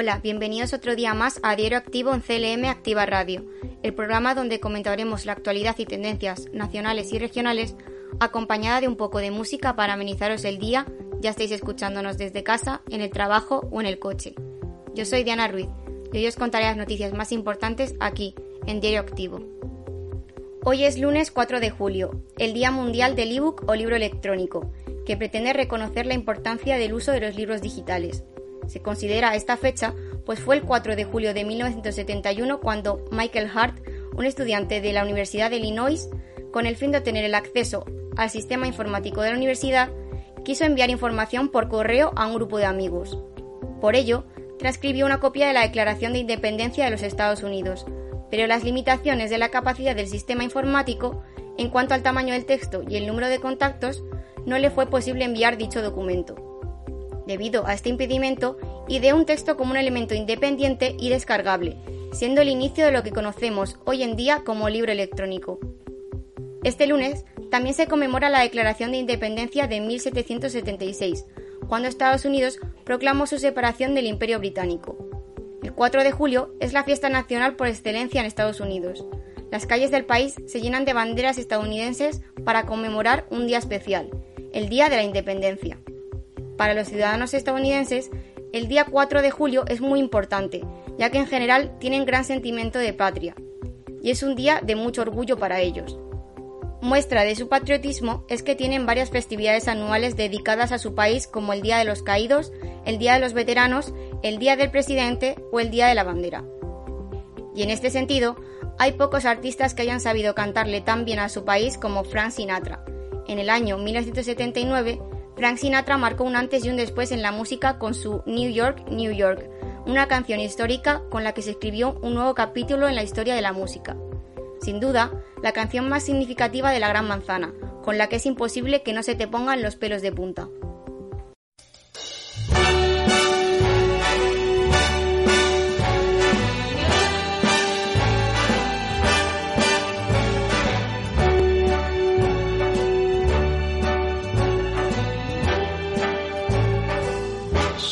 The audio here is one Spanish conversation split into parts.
Hola, bienvenidos otro día más a Diario Activo en CLM Activa Radio, el programa donde comentaremos la actualidad y tendencias nacionales y regionales, acompañada de un poco de música para amenizaros el día, ya estáis escuchándonos desde casa, en el trabajo o en el coche. Yo soy Diana Ruiz y hoy os contaré las noticias más importantes aquí, en Diario Activo. Hoy es lunes 4 de julio, el Día Mundial del ebook o libro electrónico, que pretende reconocer la importancia del uso de los libros digitales se considera esta fecha, pues fue el 4 de julio de 1971 cuando Michael Hart, un estudiante de la Universidad de Illinois, con el fin de obtener el acceso al sistema informático de la universidad, quiso enviar información por correo a un grupo de amigos. Por ello, transcribió una copia de la Declaración de Independencia de los Estados Unidos, pero las limitaciones de la capacidad del sistema informático en cuanto al tamaño del texto y el número de contactos, no le fue posible enviar dicho documento debido a este impedimento, ideó un texto como un elemento independiente y descargable, siendo el inicio de lo que conocemos hoy en día como libro electrónico. Este lunes también se conmemora la Declaración de Independencia de 1776, cuando Estados Unidos proclamó su separación del Imperio Británico. El 4 de julio es la fiesta nacional por excelencia en Estados Unidos. Las calles del país se llenan de banderas estadounidenses para conmemorar un día especial, el Día de la Independencia. Para los ciudadanos estadounidenses, el día 4 de julio es muy importante, ya que en general tienen gran sentimiento de patria, y es un día de mucho orgullo para ellos. Muestra de su patriotismo es que tienen varias festividades anuales dedicadas a su país como el Día de los Caídos, el Día de los Veteranos, el Día del Presidente o el Día de la Bandera. Y en este sentido, hay pocos artistas que hayan sabido cantarle tan bien a su país como Frank Sinatra. En el año 1979 Frank Sinatra marcó un antes y un después en la música con su New York, New York, una canción histórica con la que se escribió un nuevo capítulo en la historia de la música. Sin duda, la canción más significativa de la Gran Manzana, con la que es imposible que no se te pongan los pelos de punta.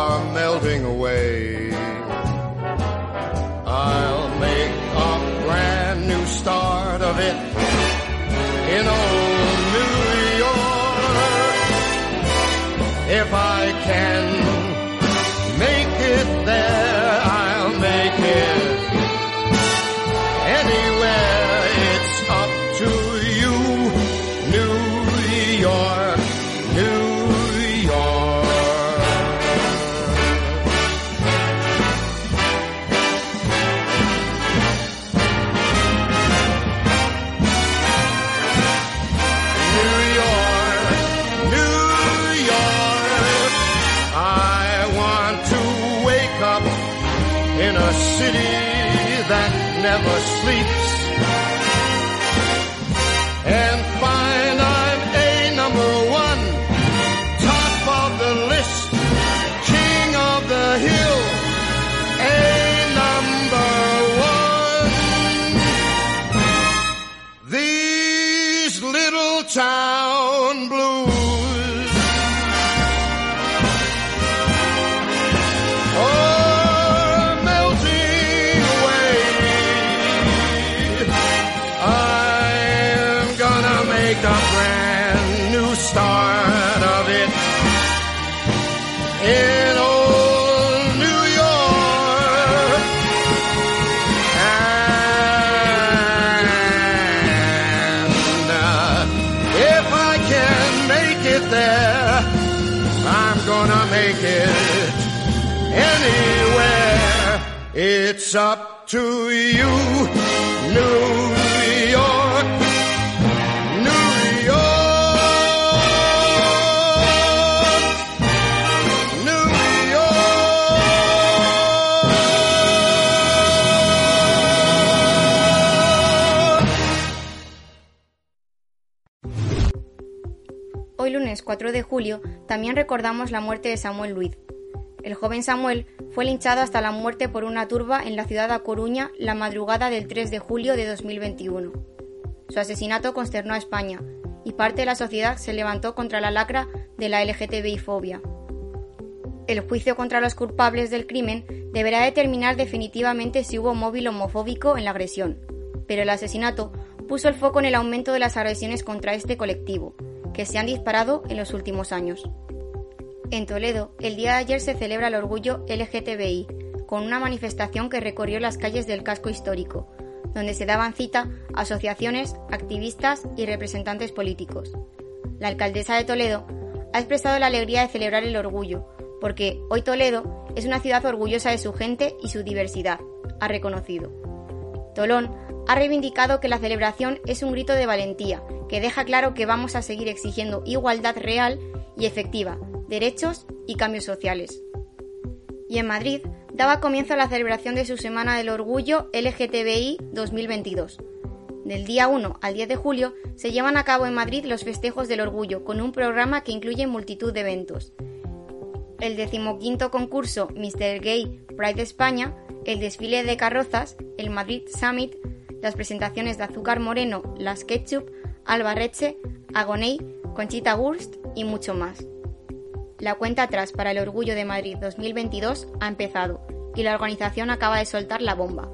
are melting away. I'll make a brand new start of it in old New York. If I can make it there, make a brand new start of it in old New York. And uh, if I can make it there, I'm gonna make it anywhere. It's up to you, New 4 de julio también recordamos la muerte de Samuel Luiz. El joven Samuel fue linchado hasta la muerte por una turba en la ciudad de Coruña la madrugada del 3 de julio de 2021. Su asesinato consternó a España y parte de la sociedad se levantó contra la lacra de la LGTBI-fobia. El juicio contra los culpables del crimen deberá determinar definitivamente si hubo móvil homofóbico en la agresión, pero el asesinato puso el foco en el aumento de las agresiones contra este colectivo, que se han disparado en los últimos años. En Toledo, el día de ayer se celebra el orgullo LGTBI, con una manifestación que recorrió las calles del casco histórico, donde se daban cita asociaciones, activistas y representantes políticos. La alcaldesa de Toledo ha expresado la alegría de celebrar el orgullo, porque hoy Toledo es una ciudad orgullosa de su gente y su diversidad, ha reconocido. Tolón ha reivindicado que la celebración es un grito de valentía, que deja claro que vamos a seguir exigiendo igualdad real y efectiva, derechos y cambios sociales. Y en Madrid daba comienzo a la celebración de su Semana del Orgullo LGTBI 2022. Del día 1 al 10 de julio se llevan a cabo en Madrid los festejos del orgullo con un programa que incluye multitud de eventos. El decimoquinto concurso Mr. Gay Pride España, el desfile de carrozas, el Madrid Summit, las presentaciones de Azúcar Moreno, Las Ketchup, Alba Reche, Agoney, Conchita Wurst y mucho más. La cuenta atrás para el Orgullo de Madrid 2022 ha empezado y la organización acaba de soltar la bomba.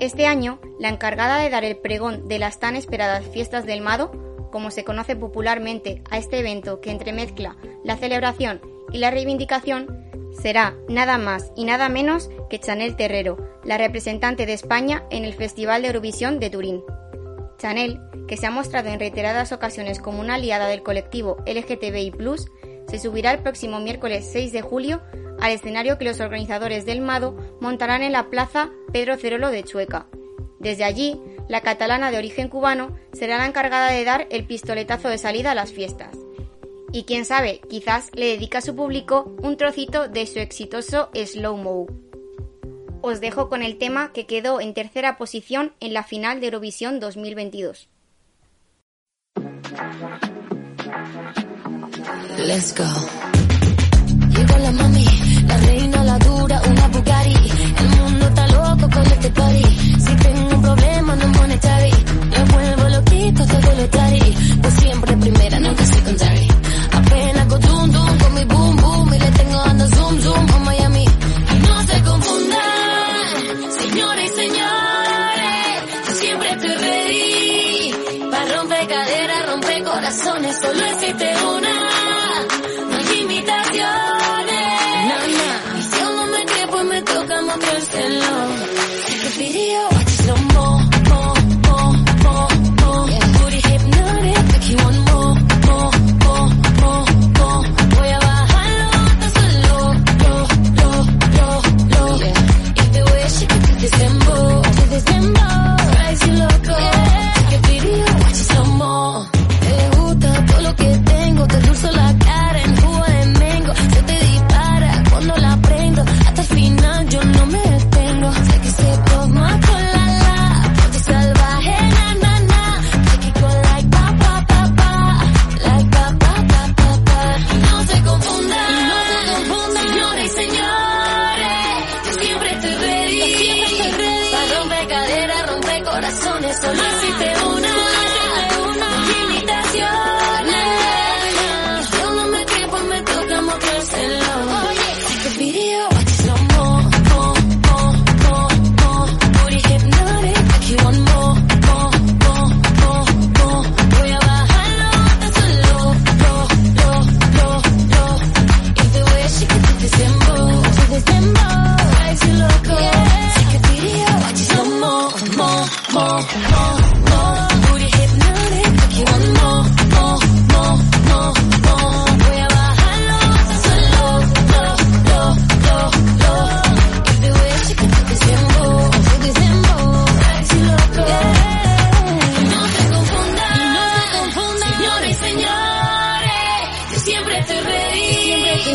Este año, la encargada de dar el pregón de las tan esperadas fiestas del Mado, como se conoce popularmente a este evento que entremezcla la celebración y la reivindicación, será nada más y nada menos que Chanel Terrero, la representante de España en el Festival de Eurovisión de Turín. Chanel, que se ha mostrado en reiteradas ocasiones como una aliada del colectivo LGTBI, se subirá el próximo miércoles 6 de julio al escenario que los organizadores del Mado montarán en la plaza Pedro Cerolo de Chueca. Desde allí, la catalana de origen cubano será la encargada de dar el pistoletazo de salida a las fiestas. Y quién sabe, quizás le dedica a su público un trocito de su exitoso Slow Mo. Os dejo con el tema que quedó en tercera posición en la final de Eurovisión 2022. Let's go.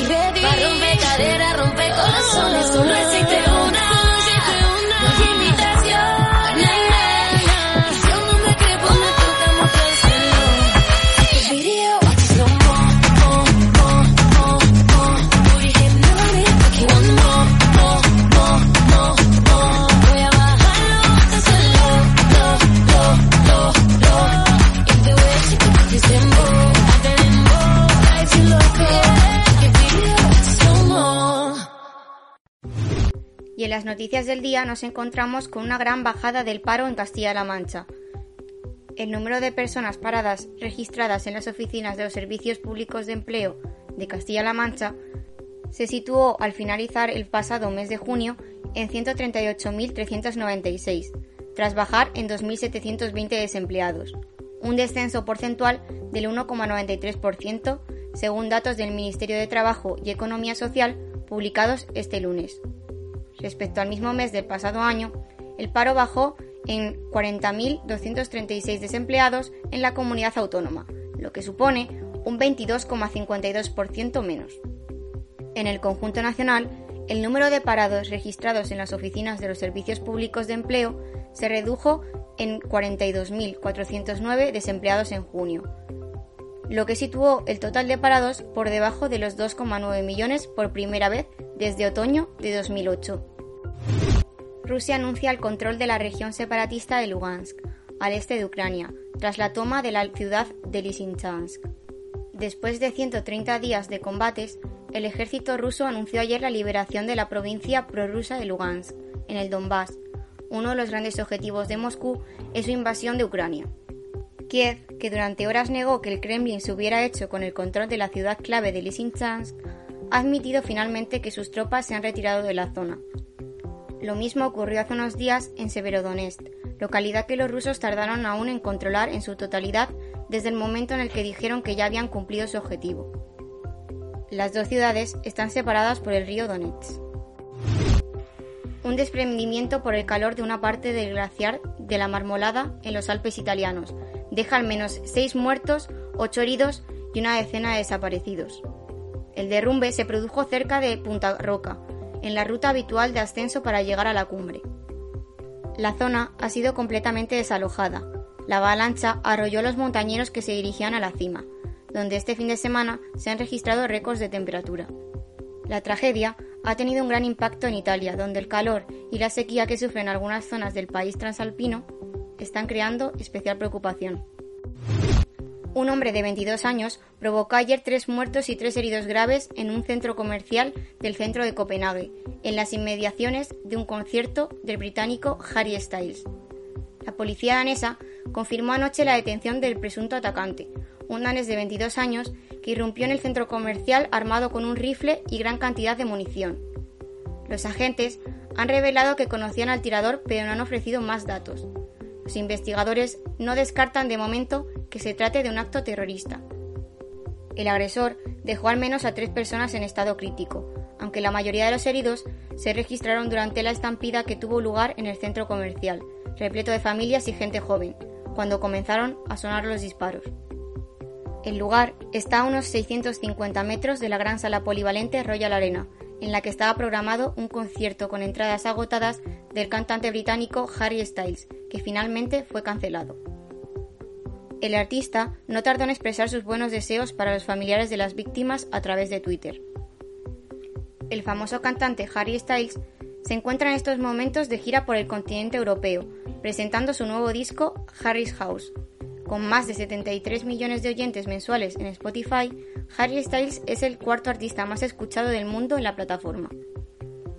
Ready. Pa' romper caderas, romper corazones, noticias del día nos encontramos con una gran bajada del paro en Castilla-La Mancha. El número de personas paradas registradas en las oficinas de los servicios públicos de empleo de Castilla-La Mancha se situó al finalizar el pasado mes de junio en 138.396, tras bajar en 2.720 desempleados, un descenso porcentual del 1,93% según datos del Ministerio de Trabajo y Economía Social publicados este lunes. Respecto al mismo mes del pasado año, el paro bajó en 40.236 desempleados en la comunidad autónoma, lo que supone un 22,52% menos. En el conjunto nacional, el número de parados registrados en las oficinas de los servicios públicos de empleo se redujo en 42.409 desempleados en junio, lo que situó el total de parados por debajo de los 2,9 millones por primera vez desde otoño de 2008. Rusia anuncia el control de la región separatista de Lugansk, al este de Ucrania, tras la toma de la ciudad de Lysychansk. Después de 130 días de combates, el ejército ruso anunció ayer la liberación de la provincia prorrusa de Lugansk, en el Donbass. Uno de los grandes objetivos de Moscú es su invasión de Ucrania. Kiev, que durante horas negó que el Kremlin se hubiera hecho con el control de la ciudad clave de Lysychansk, ha admitido finalmente que sus tropas se han retirado de la zona. Lo mismo ocurrió hace unos días en Severodonetsk, localidad que los rusos tardaron aún en controlar en su totalidad desde el momento en el que dijeron que ya habían cumplido su objetivo. Las dos ciudades están separadas por el río Donetsk. Un desprendimiento por el calor de una parte del glaciar de la Marmolada en los Alpes italianos deja al menos seis muertos, ocho heridos y una decena de desaparecidos. El derrumbe se produjo cerca de Punta Roca, en la ruta habitual de ascenso para llegar a la cumbre. La zona ha sido completamente desalojada. La avalancha arrolló a los montañeros que se dirigían a la cima, donde este fin de semana se han registrado récords de temperatura. La tragedia ha tenido un gran impacto en Italia, donde el calor y la sequía que sufren algunas zonas del país transalpino están creando especial preocupación. Un hombre de 22 años provocó ayer tres muertos y tres heridos graves en un centro comercial del centro de Copenhague, en las inmediaciones de un concierto del británico Harry Styles. La policía danesa confirmó anoche la detención del presunto atacante, un danés de 22 años que irrumpió en el centro comercial armado con un rifle y gran cantidad de munición. Los agentes han revelado que conocían al tirador pero no han ofrecido más datos. Los investigadores no descartan de momento que se trate de un acto terrorista. El agresor dejó al menos a tres personas en estado crítico, aunque la mayoría de los heridos se registraron durante la estampida que tuvo lugar en el centro comercial, repleto de familias y gente joven, cuando comenzaron a sonar los disparos. El lugar está a unos 650 metros de la gran sala polivalente Royal Arena, en la que estaba programado un concierto con entradas agotadas del cantante británico Harry Styles, que finalmente fue cancelado. El artista no tardó en expresar sus buenos deseos para los familiares de las víctimas a través de Twitter. El famoso cantante Harry Styles Se encuentra en estos momentos de gira por el continente europeo, presentando su nuevo disco Harry's House. Con más de 73 millones de oyentes mensuales en Spotify, Harry Styles es el cuarto artista más escuchado del mundo en la plataforma.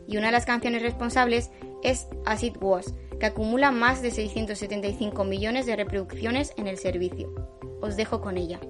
Y una de las canciones responsables es As It Was, que acumula más de 675 millones de reproducciones en el servicio. Os dejo con ella.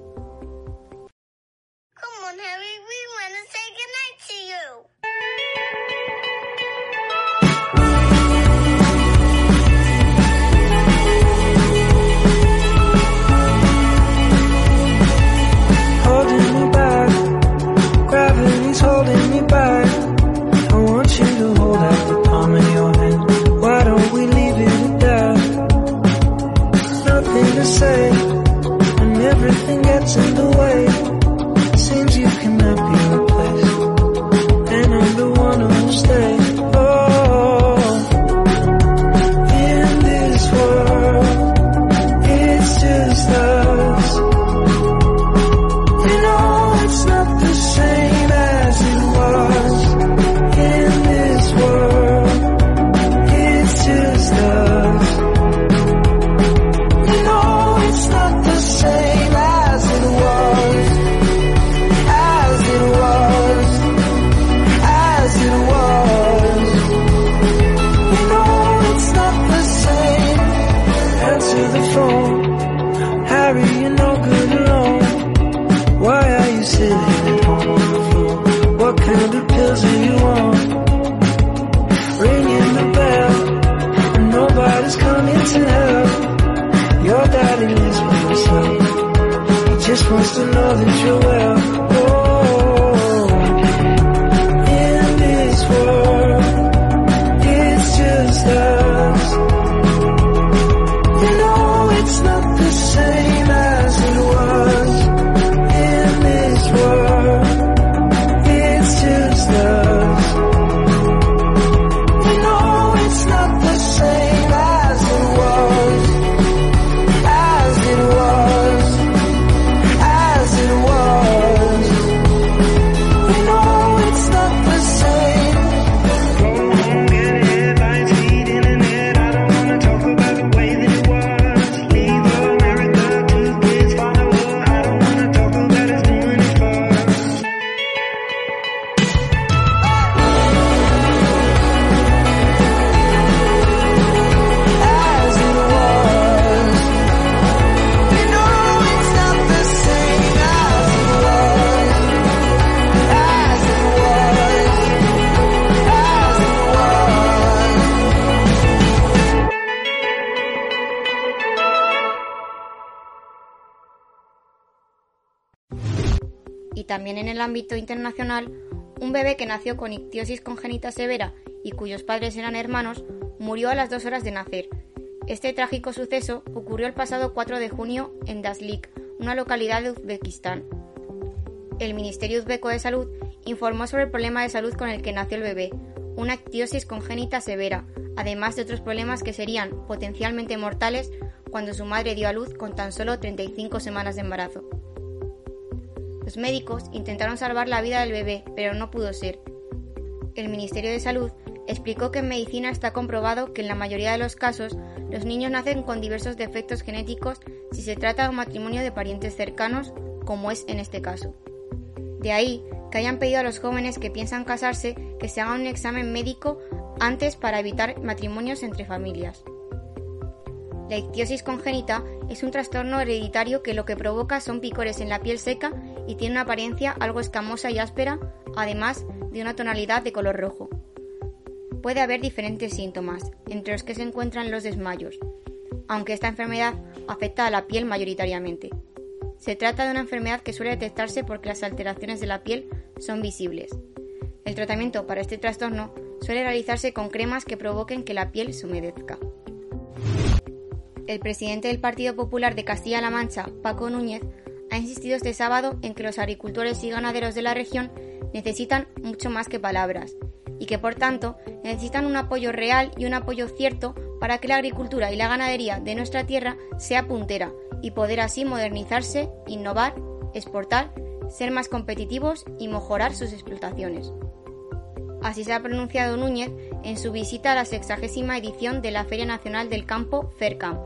El ámbito internacional, un bebé que nació con ictiosis congénita severa y cuyos padres eran hermanos, murió a las dos horas de nacer. Este trágico suceso ocurrió el pasado 4 de junio en Daslik, una localidad de Uzbekistán. El Ministerio Uzbeco de Salud informó sobre el problema de salud con el que nació el bebé, una ictiosis congénita severa, además de otros problemas que serían potencialmente mortales cuando su madre dio a luz con tan solo 35 semanas de embarazo. Los médicos intentaron salvar la vida del bebé, pero no pudo ser. El Ministerio de Salud explicó que en medicina está comprobado que en la mayoría de los casos los niños nacen con diversos defectos genéticos si se trata de un matrimonio de parientes cercanos, como es en este caso. De ahí que hayan pedido a los jóvenes que piensan casarse que se hagan un examen médico antes para evitar matrimonios entre familias. La ictiosis congénita es un trastorno hereditario que lo que provoca son picores en la piel seca y tiene una apariencia algo escamosa y áspera, además de una tonalidad de color rojo. Puede haber diferentes síntomas, entre los que se encuentran los desmayos, aunque esta enfermedad afecta a la piel mayoritariamente. Se trata de una enfermedad que suele detectarse porque las alteraciones de la piel son visibles. El tratamiento para este trastorno suele realizarse con cremas que provoquen que la piel se humedezca el presidente del Partido Popular de Castilla-La Mancha, Paco Núñez, ha insistido este sábado en que los agricultores y ganaderos de la región necesitan mucho más que palabras y que por tanto necesitan un apoyo real y un apoyo cierto para que la agricultura y la ganadería de nuestra tierra sea puntera y poder así modernizarse, innovar, exportar, ser más competitivos y mejorar sus explotaciones. Así se ha pronunciado Núñez en su visita a la sexagésima edición de la Feria Nacional del Campo, FERCAM,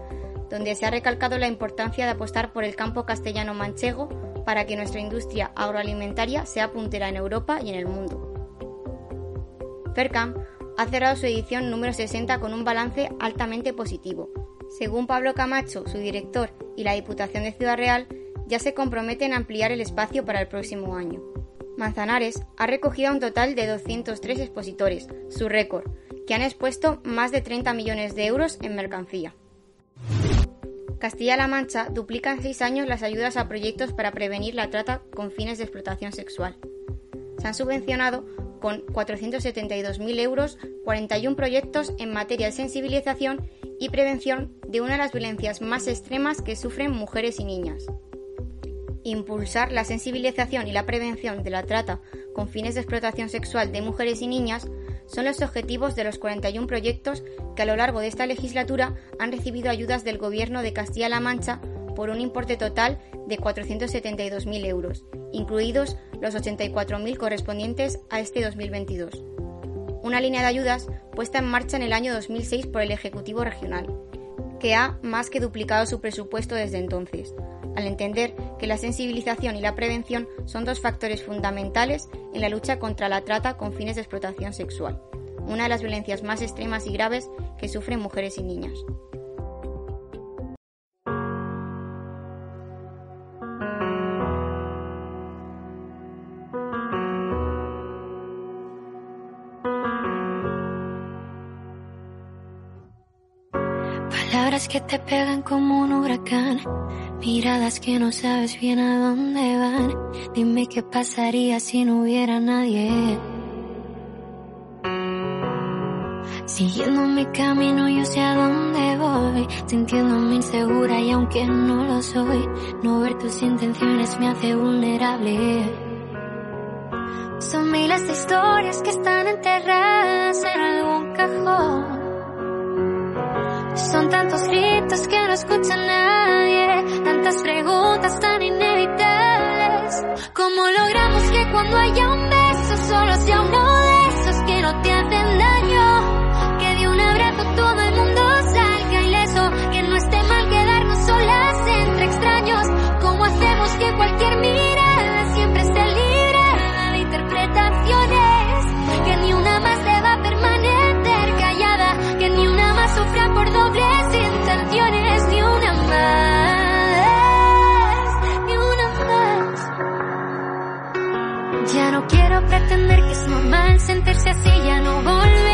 donde se ha recalcado la importancia de apostar por el campo castellano-manchego para que nuestra industria agroalimentaria sea puntera en Europa y en el mundo. FERCAM ha cerrado su edición número 60 con un balance altamente positivo. Según Pablo Camacho, su director, y la Diputación de Ciudad Real, ya se comprometen a ampliar el espacio para el próximo año. Manzanares ha recogido un total de 203 expositores, su récord, que han expuesto más de 30 millones de euros en mercancía. Castilla-La Mancha duplica en seis años las ayudas a proyectos para prevenir la trata con fines de explotación sexual. Se han subvencionado con 472.000 euros 41 proyectos en materia de sensibilización y prevención de una de las violencias más extremas que sufren mujeres y niñas impulsar la sensibilización y la prevención de la trata con fines de explotación sexual de mujeres y niñas son los objetivos de los 41 proyectos que a lo largo de esta legislatura han recibido ayudas del Gobierno de Castilla-La Mancha por un importe total de 472.000 euros, incluidos los 84.000 correspondientes a este 2022. Una línea de ayudas puesta en marcha en el año 2006 por el Ejecutivo Regional, que ha más que duplicado su presupuesto desde entonces, al entender que la sensibilización y la prevención son dos factores fundamentales en la lucha contra la trata con fines de explotación sexual, una de las violencias más extremas y graves que sufren mujeres y niñas. Que te pegan como un huracán Miradas que no sabes bien a dónde van. Dime qué pasaría si no hubiera nadie. Siguiendo mi camino yo sé a dónde voy, sintiéndome insegura y aunque no lo soy, no ver tus intenciones me hace vulnerable. Son miles de historias que están enterradas en algún cajón. Son tantos gritos que no escucha nadie, tantas preguntas tan inevitables. ¿Cómo logramos que cuando haya un beso solo sea uno de esos que no te hacen daño? Que de un abrazo todo el mundo salga ileso, que no esté mal quedarnos solas entre extraños. ¿Cómo hacemos que cualquier pretender que es normal sentirse así, ya no volver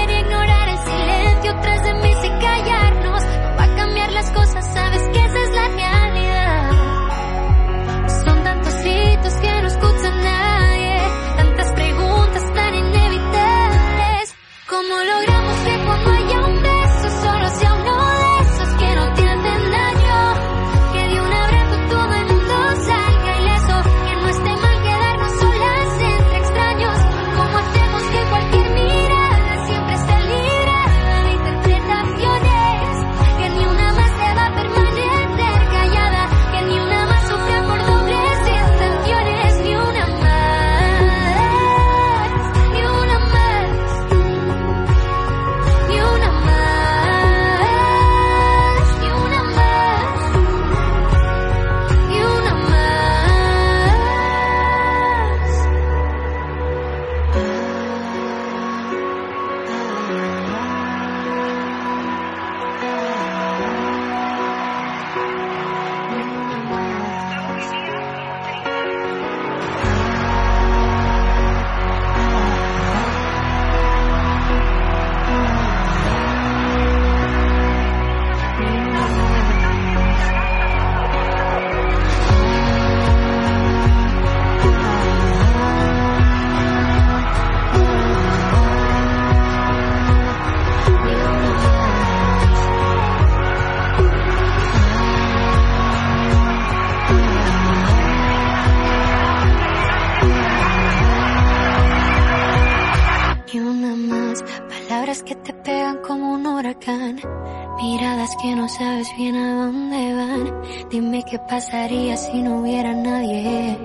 Dime qué pasaría si no hubiera nadie.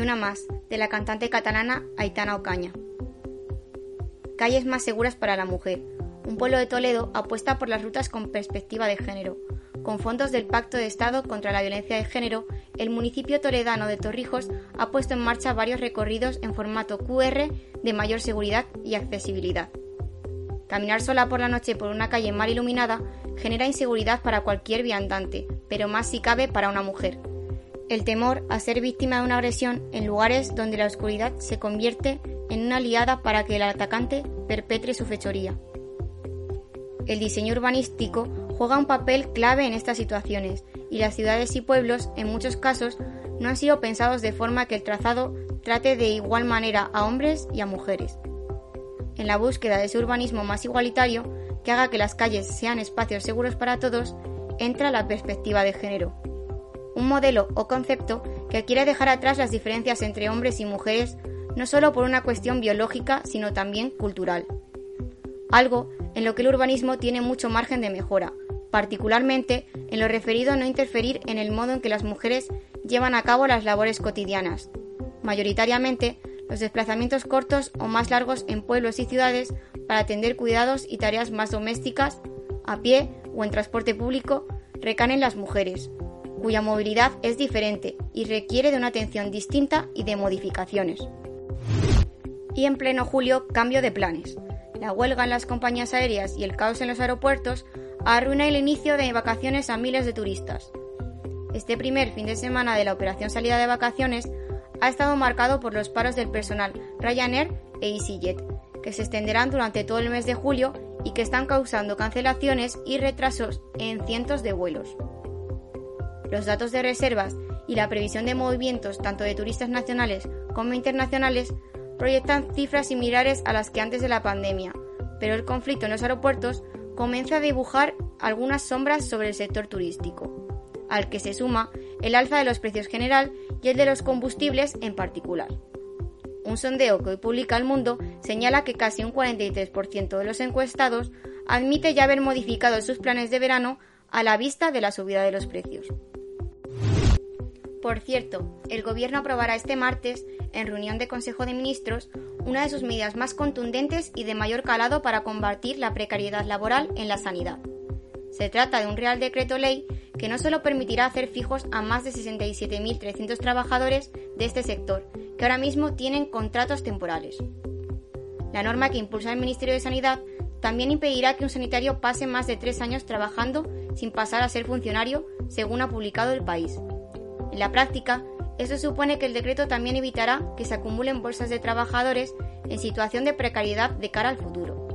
una más, de la cantante catalana Aitana Ocaña. Calles más seguras para la mujer. Un pueblo de Toledo apuesta por las rutas con perspectiva de género. Con fondos del Pacto de Estado contra la Violencia de Género, el municipio toledano de Torrijos ha puesto en marcha varios recorridos en formato QR de mayor seguridad y accesibilidad. Caminar sola por la noche por una calle mal iluminada genera inseguridad para cualquier viandante, pero más si cabe para una mujer. El temor a ser víctima de una agresión en lugares donde la oscuridad se convierte en una aliada para que el atacante perpetre su fechoría. El diseño urbanístico juega un papel clave en estas situaciones y las ciudades y pueblos, en muchos casos, no han sido pensados de forma que el trazado trate de igual manera a hombres y a mujeres en la búsqueda de ese urbanismo más igualitario que haga que las calles sean espacios seguros para todos, entra la perspectiva de género. Un modelo o concepto que quiere dejar atrás las diferencias entre hombres y mujeres no solo por una cuestión biológica, sino también cultural. Algo en lo que el urbanismo tiene mucho margen de mejora, particularmente en lo referido a no interferir en el modo en que las mujeres llevan a cabo las labores cotidianas. Mayoritariamente, los desplazamientos cortos o más largos en pueblos y ciudades para atender cuidados y tareas más domésticas, a pie o en transporte público, recaen en las mujeres, cuya movilidad es diferente y requiere de una atención distinta y de modificaciones. Y en pleno julio, cambio de planes. La huelga en las compañías aéreas y el caos en los aeropuertos arruina el inicio de vacaciones a miles de turistas. Este primer fin de semana de la operación salida de vacaciones ha estado marcado por los paros del personal Ryanair e EasyJet, que se extenderán durante todo el mes de julio y que están causando cancelaciones y retrasos en cientos de vuelos. Los datos de reservas y la previsión de movimientos tanto de turistas nacionales como internacionales proyectan cifras similares a las que antes de la pandemia, pero el conflicto en los aeropuertos comienza a dibujar algunas sombras sobre el sector turístico, al que se suma el alza de los precios general y el de los combustibles en particular. Un sondeo que hoy publica El Mundo señala que casi un 43% de los encuestados admite ya haber modificado sus planes de verano a la vista de la subida de los precios. Por cierto, el Gobierno aprobará este martes, en reunión de Consejo de Ministros, una de sus medidas más contundentes y de mayor calado para combatir la precariedad laboral en la sanidad. Se trata de un Real Decreto Ley que no solo permitirá hacer fijos a más de 67.300 trabajadores de este sector, que ahora mismo tienen contratos temporales. La norma que impulsa el Ministerio de Sanidad también impedirá que un sanitario pase más de tres años trabajando sin pasar a ser funcionario, según ha publicado el país. En la práctica, esto supone que el decreto también evitará que se acumulen bolsas de trabajadores en situación de precariedad de cara al futuro.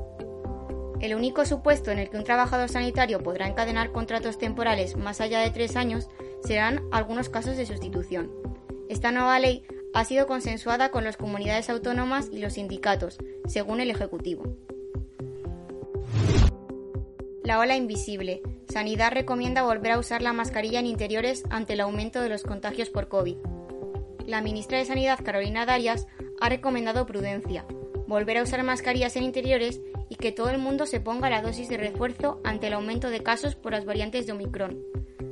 El único supuesto en el que un trabajador sanitario podrá encadenar contratos temporales más allá de tres años serán algunos casos de sustitución. Esta nueva ley ha sido consensuada con las comunidades autónomas y los sindicatos, según el Ejecutivo. La ola invisible. Sanidad recomienda volver a usar la mascarilla en interiores ante el aumento de los contagios por COVID. La ministra de Sanidad, Carolina Darias, ha recomendado prudencia, volver a usar mascarillas en interiores y que todo el mundo se ponga la dosis de refuerzo ante el aumento de casos por las variantes de Omicron,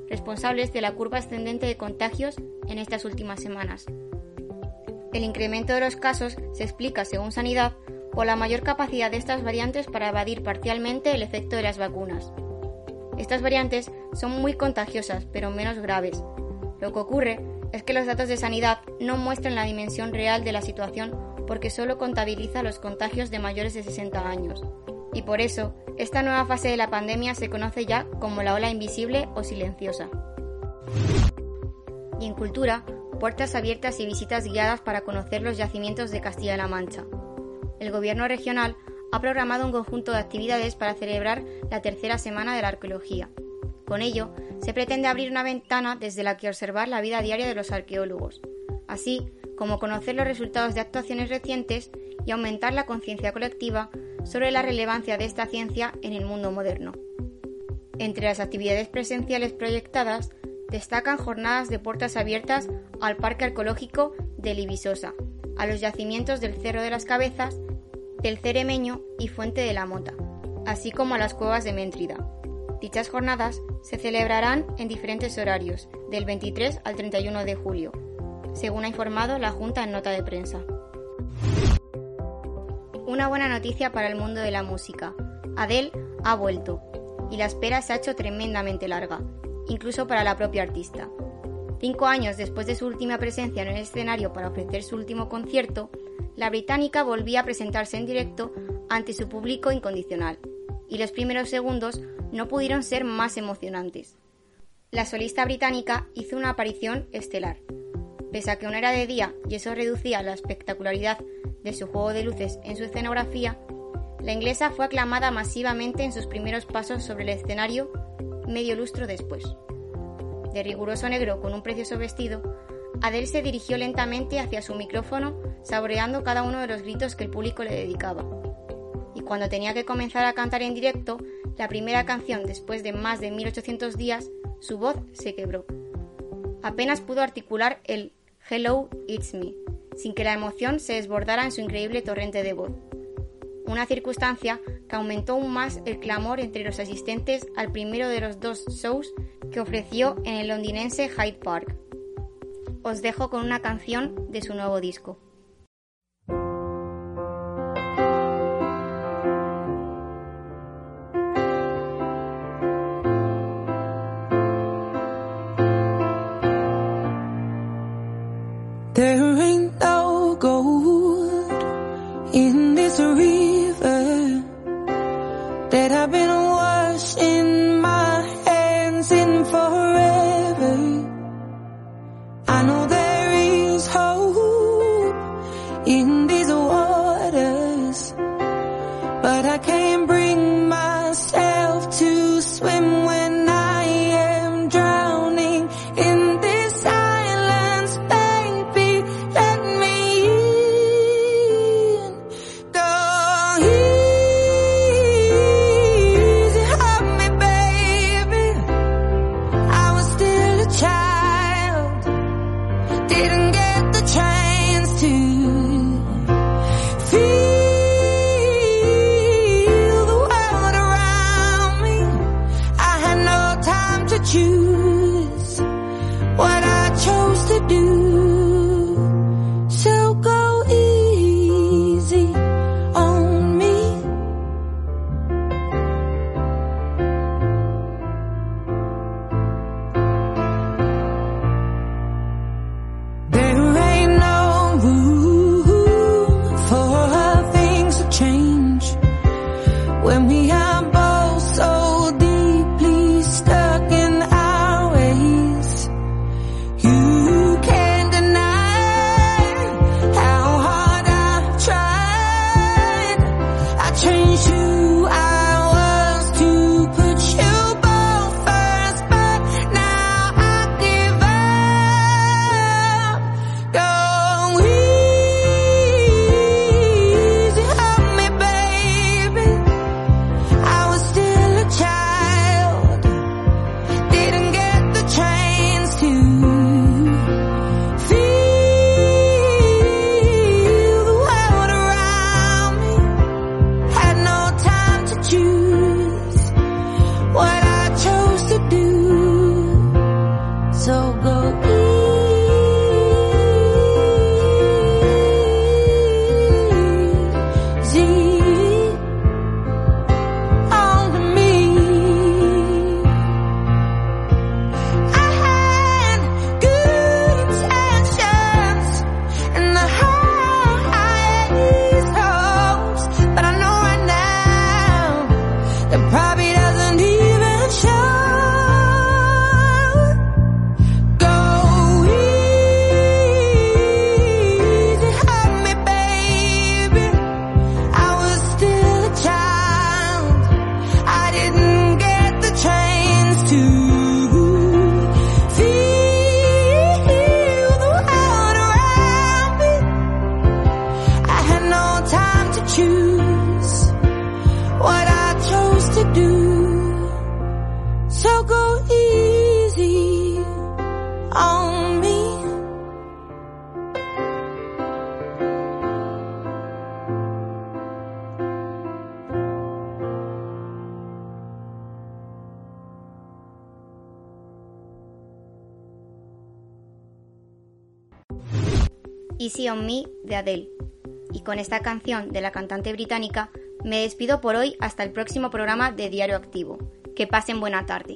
responsables de la curva ascendente de contagios en estas últimas semanas. El incremento de los casos se explica, según Sanidad, por la mayor capacidad de estas variantes para evadir parcialmente el efecto de las vacunas. Estas variantes son muy contagiosas, pero menos graves. Lo que ocurre es que los datos de sanidad no muestran la dimensión real de la situación porque solo contabiliza los contagios de mayores de 60 años. Y por eso, esta nueva fase de la pandemia se conoce ya como la ola invisible o silenciosa. Y en cultura, puertas abiertas y visitas guiadas para conocer los yacimientos de Castilla-La Mancha. El gobierno regional ha programado un conjunto de actividades para celebrar la tercera semana de la arqueología. Con ello, se pretende abrir una ventana desde la que observar la vida diaria de los arqueólogos. Así, como conocer los resultados de actuaciones recientes y aumentar la conciencia colectiva sobre la relevancia de esta ciencia en el mundo moderno. Entre las actividades presenciales proyectadas destacan jornadas de puertas abiertas al Parque Arqueológico de Libisosa, a los yacimientos del Cerro de las Cabezas, del Ceremeño y Fuente de la Mota, así como a las cuevas de Méntrida. Dichas jornadas se celebrarán en diferentes horarios, del 23 al 31 de julio, según ha informado la Junta en nota de prensa. Una buena noticia para el mundo de la música. Adele ha vuelto y la espera se ha hecho tremendamente larga, incluso para la propia artista. Cinco años después de su última presencia en el escenario para ofrecer su último concierto, la británica volvía a presentarse en directo ante su público incondicional, y los primeros segundos no pudieron ser más emocionantes. La solista británica hizo una aparición estelar. Pese a que no era de día y eso reducía la espectacularidad de su juego de luces en su escenografía, la inglesa fue aclamada masivamente en sus primeros pasos sobre el escenario medio lustro después. De riguroso negro con un precioso vestido, Adele se dirigió lentamente hacia su micrófono, saboreando cada uno de los gritos que el público le dedicaba. Y cuando tenía que comenzar a cantar en directo, la primera canción después de más de 1800 días, su voz se quebró. Apenas pudo articular el Hello, it's me, sin que la emoción se desbordara en su increíble torrente de voz una circunstancia que aumentó aún más el clamor entre los asistentes al primero de los dos shows que ofreció en el londinense Hyde Park. Os dejo con una canción de su nuevo disco. Easy on Me de Adele. Y con esta canción de la cantante británica me despido por hoy hasta el próximo programa de Diario Activo. Que pasen buena tarde.